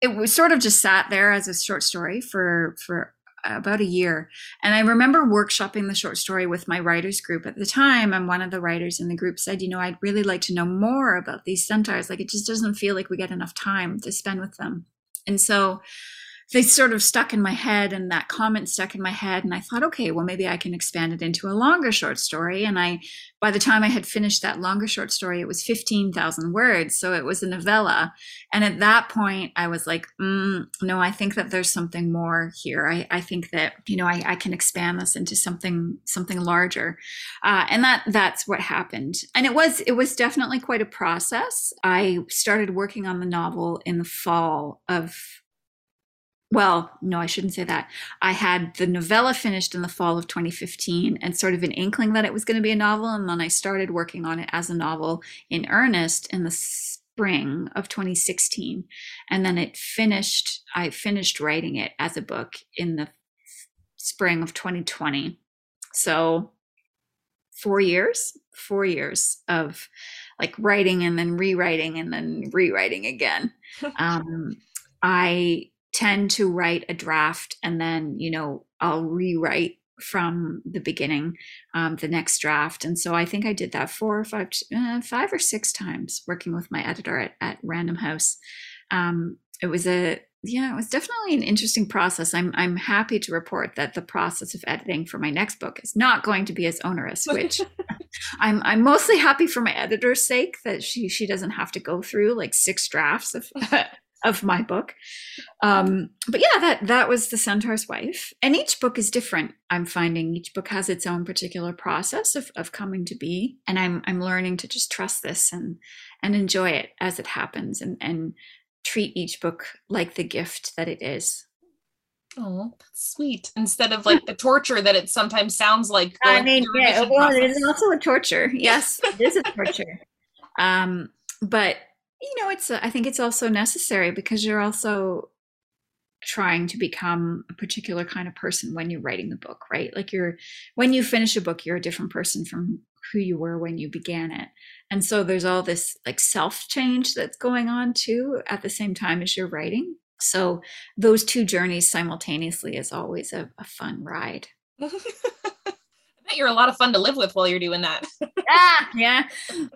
it was sort of just sat there as a short story for for about a year. And I remember workshopping the short story with my writers group at the time. And one of the writers in the group said, you know, I'd really like to know more about these centaurs. Like it just doesn't feel like we get enough time to spend with them. And so they sort of stuck in my head and that comment stuck in my head and i thought okay well maybe i can expand it into a longer short story. And i by the time i had finished that longer short story it was 15000 words so it was a novella. And at that point i was like mm, no i think that there's something more here. I, I think that you know I, I, can expand this into something something larger. Uh, and that that's what happened. And it was it was definitely quite a process. I started working on the novel in the fall of well, no, I shouldn't say that. I had the novella finished in the fall of 2015 and sort of an inkling that it was going to be a novel. And then I started working on it as a novel in earnest in the spring of 2016. And then it finished, I finished writing it as a book in the spring of 2020. So four years, four years of like writing and then rewriting and then rewriting again. (laughs) um, I tend to write a draft and then, you know, I'll rewrite from the beginning, um, the next draft. And so I think I did that four or five, uh, five or six times working with my editor at, at Random House. Um, it was a, yeah, it was definitely an interesting process. I'm I'm happy to report that the process of editing for my next book is not going to be as onerous, which (laughs) I'm I'm mostly happy for my editor's sake that she she doesn't have to go through like six drafts of (laughs) of my book. Um, but yeah, that that was the Centaur's Wife, and each book is different. I'm finding each book has its own particular process of of coming to be, and I'm I'm learning to just trust this and and enjoy it as it happens, and and treat each book like the gift that it is. Oh, that's sweet. Instead of like the torture that it sometimes sounds like. I mean, yeah, well, it is also a torture. Yes, it is a torture. (laughs) Um, but you know, it's a, I think it's also necessary because you're also trying to become a particular kind of person when you're writing the book, right? Like you're when you finish a book, you're a different person from who you were when you began it. And so there's all this like self change that's going on too at the same time as you're writing. So those two journeys simultaneously is always a, a fun ride. (laughs) you're a lot of fun to live with while you're doing that. yeah, (laughs) yeah.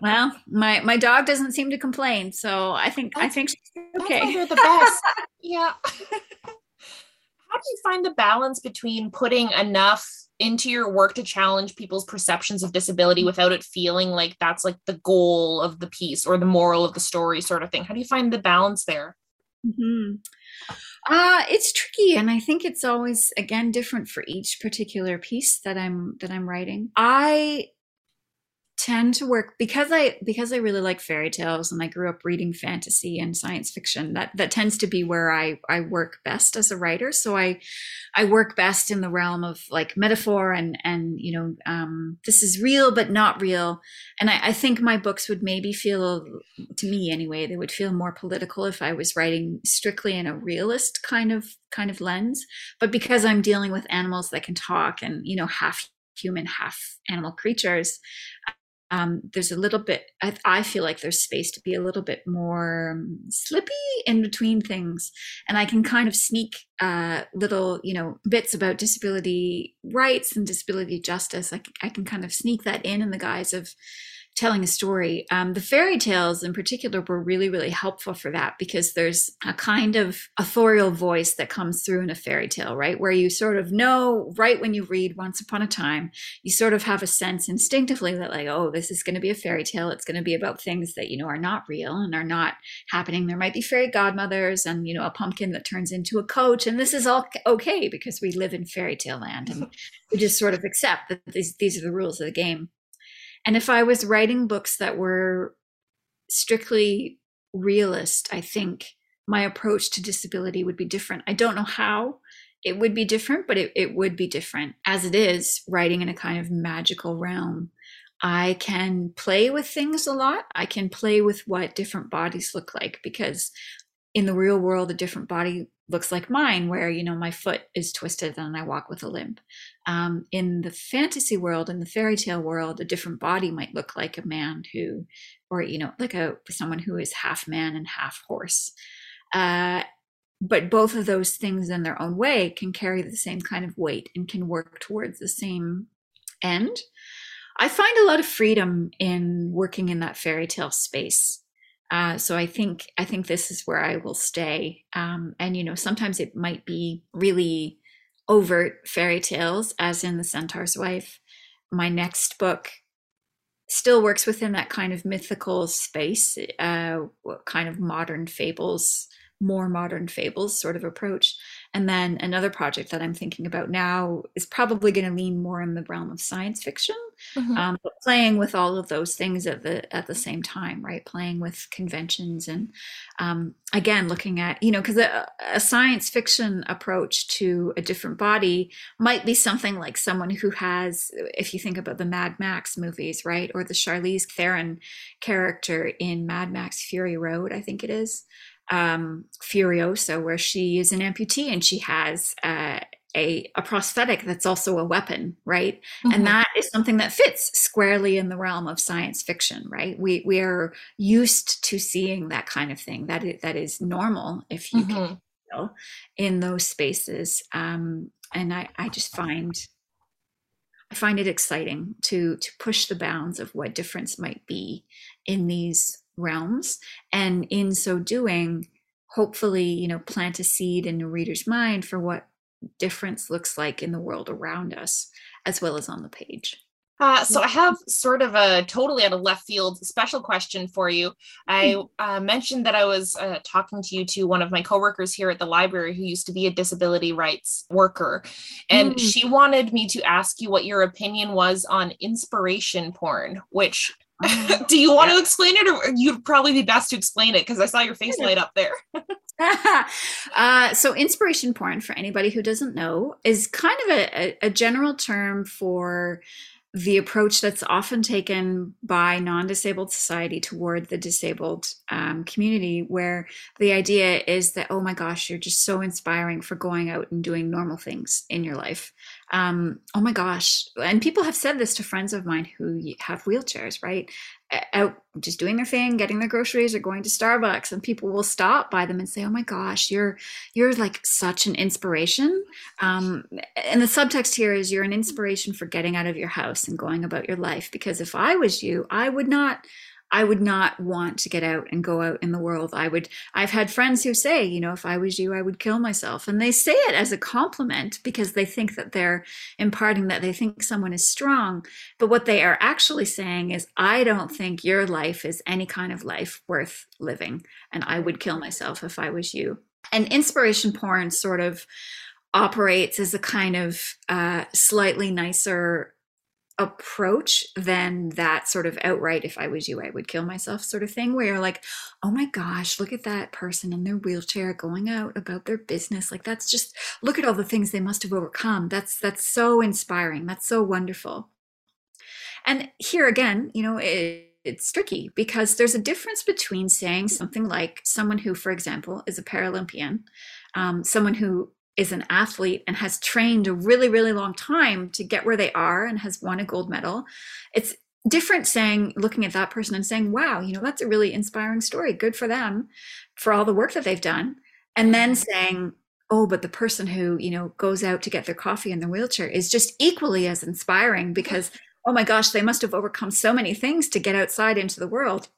Well, my my dog doesn't seem to complain, so I think that's, I think she's okay. You're the best. (laughs) yeah. (laughs) How do you find the balance between putting enough into your work to challenge people's perceptions of disability without it feeling like that's like the goal of the piece or the moral of the story sort of thing? How do you find the balance there? Mm-hmm. Uh, it's tricky, and I think it's always again different for each particular piece that I'm that I'm writing. I tend to work because I because I really like fairy tales and I grew up reading fantasy and science fiction. That that tends to be where I I work best as a writer. So I I work best in the realm of like metaphor and and you know um, this is real but not real. And I, I think my books would maybe feel to me anyway they would feel more political if I was writing strictly in a realist kind of kind of lens. But because I'm dealing with animals that can talk and you know half human half animal creatures um, there's a little bit I, I, feel like there's space to be a little bit more um, slippy in between things. And i can kind of sneak uh, little you know bits about disability rights and disability justice. I, I can kind of sneak that in in the guise of telling a story. Um, the fairy tales in particular were really, really helpful for that because there's a kind of authorial voice that comes through in a fairy tale, right? Where you sort of know right when you read Once Upon a Time, you sort of have a sense instinctively that, like, oh, this is going to be a fairy tale. It's going to be about things that, you know, are not real and are not happening. There might be fairy godmothers and, you know, a pumpkin that turns into a coach. And this is all okay because we live in fairy tale land and (laughs) we just sort of accept that these, these are the rules of the game. And if I was writing books that were strictly realist, I think my approach to disability would be different. I don't know how it would be different, but it, it would be different. As it is, writing in a kind of magical realm, I can play with things a lot. I can play with what different bodies look like because in the real world, a different body looks like mine, where you know my foot is twisted and I walk with a limp. Um, in the fantasy world, in the fairy tale world, a different body might look like a man who, or you know, like a someone who is half man and half horse. Uh, but both of those things, in their own way, can carry the same kind of weight and can work towards the same end. I find a lot of freedom in working in that fairy tale space. Uh, so I think I think this is where I will stay. Um, and you know, sometimes it might be really overt fairy tales, as in The Centaur's Wife. My next book still works within that kind of mythical space, uh, kind of modern fables, more modern fables sort of approach. And then another project that I'm thinking about now is probably going to lean more in the realm of science fiction, mm-hmm. um, but playing with all of those things at the at the same time, right? Playing with conventions and um, again looking at you know because a, a, science fiction approach to a different body might be something like someone who has, if you think about the Mad Max movies, right, or the Charlize Theron character in Mad Max Fury Road, I think it is um, Furiosa, where she is an amputee and she has uh, a, a prosthetic that's also a weapon, right? Mm-hmm. And that is something that fits squarely in the realm of science fiction, right? We we are used to seeing that kind of thing. That is, that is normal, if you mm-hmm. can, in those spaces. Um, and I I just find I find it exciting to to push the bounds of what difference might be in these realms and in so doing hopefully you know plant a seed in the reader's mind for what difference looks like in the world around us as well as on the page uh, so I have sort of a totally out of left field special question for you. I hmm. uh, mentioned that I was uh, talking to you to one of my coworkers here at the library who used to be a disability rights worker, and mm. she wanted me to ask you what your opinion was on inspiration porn, which (laughs) Do you want yeah. to explain it, or you'd probably be best to explain it because I saw your face light up there. (laughs) (laughs) uh, so, inspiration porn, for anybody who doesn't know, is kind of a, a general term for the approach that's often taken by non-disabled society toward the disabled um, community where the idea is that oh my gosh you're just so inspiring for going out and doing normal things in your life. Um, oh my gosh. And people have said this to friends of mine who have wheelchairs right out just doing their thing getting their groceries or going to starbucks and people will stop by them and say oh my gosh you're you're like such an inspiration. Um, and the subtext here is you're an inspiration for getting out of your house and going about your life because if i was you i would not I would not want to get out and go out in the world. I would, I've had friends who say, you know, if I was you, I would kill myself. And they say it as a compliment because they think that they're imparting that they think someone is strong. But what they are actually saying is, I don't think your life is any kind of life worth living. And I would kill myself if I was you. And inspiration porn sort of operates as a kind of uh, slightly nicer approach than that sort of outright if i was you i would kill myself sort of thing where you're like oh my gosh look at that person in their wheelchair going out about their business. Like that's just look at all the things they must have overcome. That's that's so inspiring. That's so wonderful. And here again you know it, it's tricky because there's a difference between saying something like someone who for example is a paralympian um, someone who is an athlete and has trained a really, really long time to get where they are and has won a gold medal. It's different saying, looking at that person and saying, wow, you know, that's a really inspiring story. Good for them for all the work that they've done. And then mm-hmm. saying, oh, but the person who, you know, goes out to get their coffee in their wheelchair is just equally as inspiring because, oh my gosh, they must have overcome so many things to get outside into the world.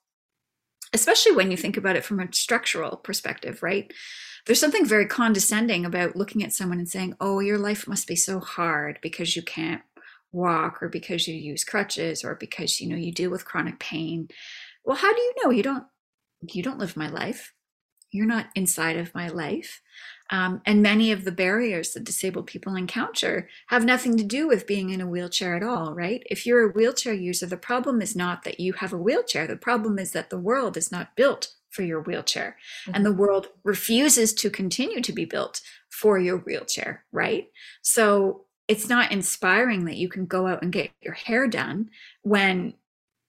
Especially when you think about it from a structural perspective, right? There's something very condescending about looking at someone and saying, "Oh, your life must be so hard because you can't walk or because you use crutches or because you know you deal with chronic pain." Well, how do you know? You don't you don't live my life. You're not inside of my life. Um, and many of the barriers that disabled people encounter have nothing to do with being in a wheelchair at all, right? If you're a wheelchair user, the problem is not that you have a wheelchair. The problem is that the world is not built for your wheelchair. Mm-hmm. And the world refuses to continue to be built for your wheelchair, right? So it's not inspiring that you can go out and get your hair done when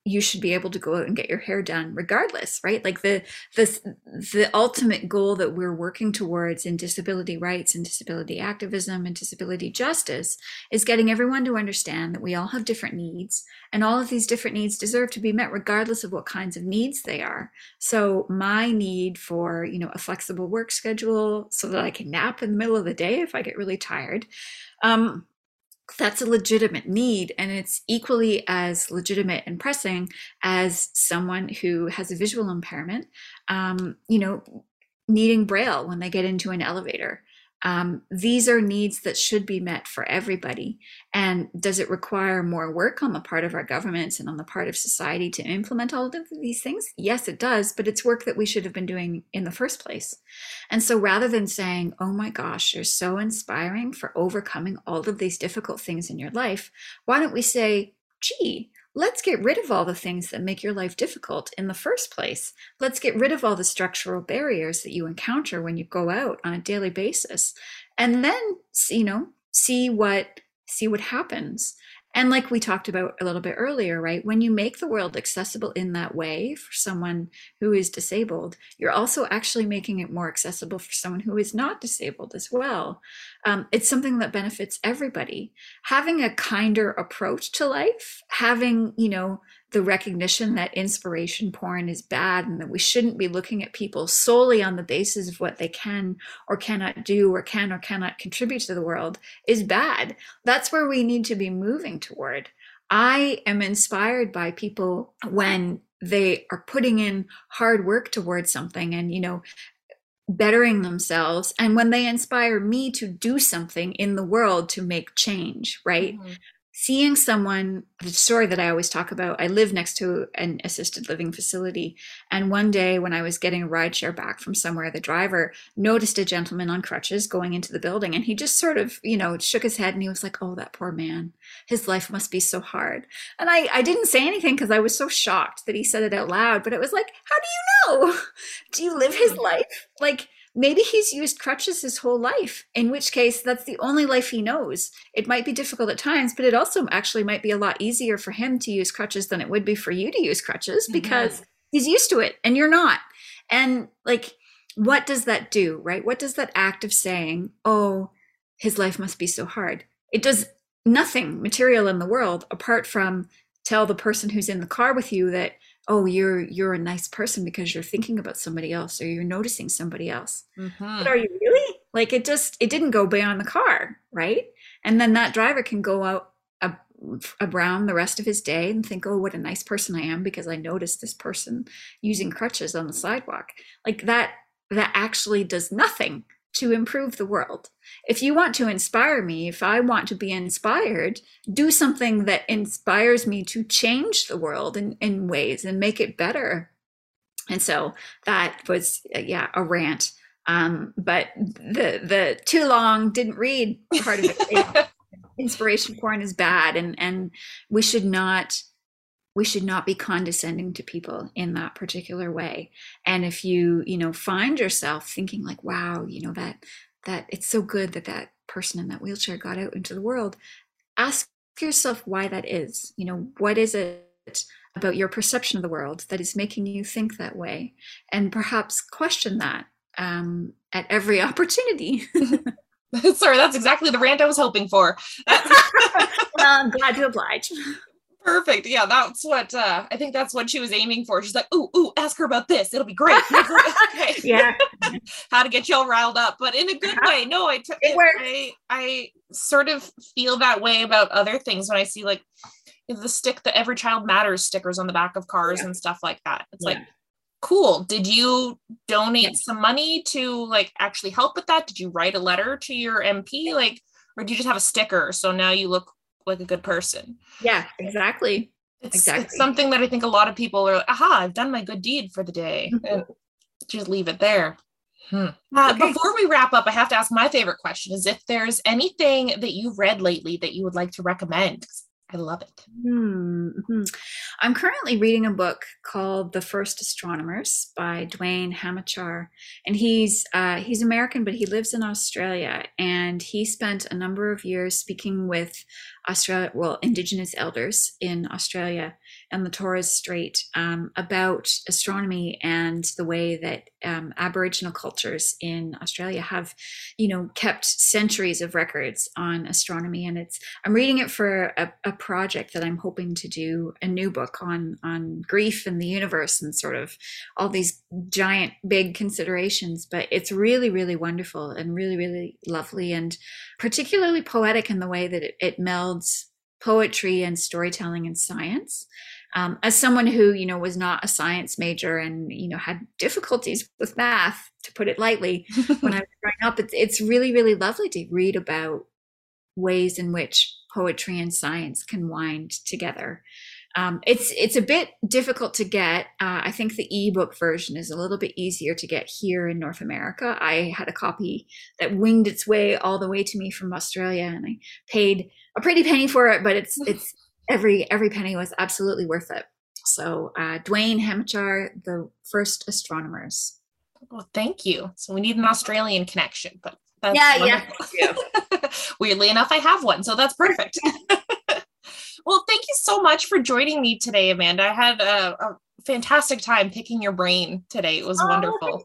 you should be able to go out and get your hair done regardless right? Like the the the ultimate goal that we're working towards in disability rights and disability activism and disability justice is getting everyone to understand that we all have different needs and all of these different needs deserve to be met regardless of what kinds of needs they are. So my need for you know a flexible work schedule so that i can nap in the middle of the day if i get really tired um, that's a legitimate need and it's equally as legitimate and pressing as someone who has a visual impairment um, you know needing braille when they get into an elevator um, these are needs that should be met for everybody. And does it require more work on the part of our governments and on the part of society to implement all of these things? Yes, it does, but it's work that we should have been doing in the first place. And so rather than saying, oh my gosh, you're so inspiring for overcoming all of these difficult things in your life, why don't we say, gee, let's get rid of all the things that make your life difficult in the first place. Let's get rid of all the structural barriers that you encounter when you go out on a daily basis. And then, you know, see what see what happens. And like we talked about a little bit earlier, right? When you make the world accessible in that way for someone who is disabled, you're also actually making it more accessible for someone who is not disabled as well. Um, it's something that benefits everybody. Having a kinder approach to life, having, you know, the recognition that inspiration porn is bad and that we shouldn't be looking at people solely on the basis of what they can or cannot do or can or cannot contribute to the world is bad. That's where we need to be moving toward. I am inspired by people when they are putting in hard work towards something and, you know, bettering themselves and when they inspire me to do something in the world to make change right? Mm-hmm seeing someone the story that i always talk about i live next to an assisted living facility. And one day when i was getting a ride share back from somewhere the driver noticed a gentleman on crutches going into the building and he just sort of you know shook his head and he was like oh that poor man. His life must be so hard. And i i didn't say anything because i was so shocked that he said it out loud but it was like how do you know? (laughs) Do you live his hmm. life? Like maybe he's used crutches his whole life, in which case that's the only life he knows. It might be difficult at times, but it also actually might be a lot easier for him to use crutches than it would be for you to use crutches because mm-hmm. he's used to it and you're not. And like, what does that do, right? What does that act of saying, oh, his life must be so hard? It does nothing material in the world apart from tell the person who's in the car with you that oh you're you're a nice person because you're thinking about somebody else or you're noticing somebody else. Mm-hmm. but are you really? Like it just it didn't go beyond the car right? And then that driver can go out around the rest of his day and think oh what a nice person i am because i noticed this person using crutches on the sidewalk. Like that that actually does nothing to improve the world. If you want to inspire me, if I want to be inspired, do something that inspires me to change the world in, in ways and make it better. And so that was, uh, yeah, a rant. Um, but the the too long didn't read part of it. (laughs) Inspiration porn is bad, and and we should not we should not be condescending to people in that particular way. And if you you know find yourself thinking like wow you know that that it's so good that that person in that wheelchair got out into the world ask yourself why that is. You know what is it about your perception of the world that is making you think that way? And perhaps question that um, at every (laughs) opportunity. (laughs) Sorry that's exactly the rant i was hoping for. (laughs) Well, i'm glad to oblige perfect. Yeah, that's what uh, I think that's what she was aiming for. She's like, ooh, ooh, ask her about this. It'll be great. (laughs) (laughs) okay. Yeah. (laughs) How to get y'all riled up, but in a good way. No, I, t- it works. I I sort of feel that way about other things when I see like the stick that every child matters stickers on the back of cars yeah. and stuff like that. It's yeah. like cool. Did you donate yeah. some money to like actually help with that? Did you write a letter to your MP? Like, or do you just have a sticker? So now you look like a good person. Yeah, exactly. It's, exactly. it's something that I think a lot of people are like, aha, I've done my good deed for the day. Mm-hmm. (laughs) And just leave it there. Hmm. Uh, okay. Before we wrap up, I have to ask my favorite question is if there's anything that you've read lately that you would like to recommend. I love it. Mm-hmm. I'm currently reading a book called The First Astronomers by Duane Hamacher, and he's uh, he's American, but he lives in Australia, and he spent a number of years speaking with Australia, well, Indigenous elders in Australia and the Torres Strait um, about astronomy and the way that um, Aboriginal cultures in Australia have, you know, kept centuries of records on astronomy. And it's I'm reading it for a, a project that I'm hoping to do a new book on on grief and the universe and sort of all these giant big considerations. But it's really really wonderful and really really lovely and particularly poetic in the way that it, it melds poetry and storytelling and science um, as someone who you know was not a science major and you know had difficulties with math to put it lightly (laughs) when i was growing up it's, it's really really lovely to read about ways in which poetry and science can wind together um, it's it's a bit difficult to get. Uh, I think the ebook version is a little bit easier to get here in North America. I had a copy that winged its way all the way to me from Australia, and I paid a pretty penny for it. But it's (laughs) it's every every penny was absolutely worth it. So uh, Duane Hamacher, the first astronomers. Well, thank you. So we need an Australian connection, but yeah, wonderful. yeah. (laughs) Weirdly enough, I have one, so that's perfect. (laughs) Well, thank you so much for joining me today, Amanda. I had a, a fantastic time picking your brain today. It was oh, wonderful.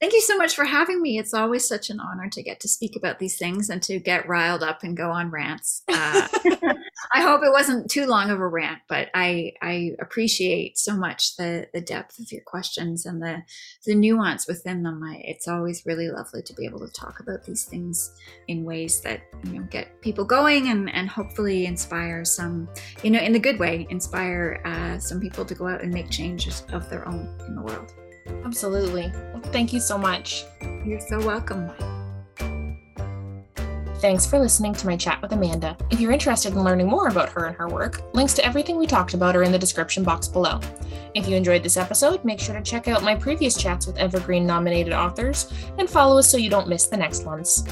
Thank you so much for having me. It's always such an honor to get to speak about these things and to get riled up and go on rants. Uh, (laughs) I hope it wasn't too long of a rant, but I, I appreciate so much the, the depth of your questions and the, the nuance within them. I, it's always really lovely to be able to talk about these things in ways that you know get people going and, and hopefully inspire some, you know, in the good way, inspire uh, some people to go out and make changes of their own in the world. Absolutely. Thank you so much. You're so welcome. Thanks for listening to my chat with Amanda. If you're interested in learning more about her and her work, links to everything we talked about are in the description box below. If you enjoyed this episode, make sure to check out my previous chats with Evergreen nominated authors and follow us so you don't miss the next ones.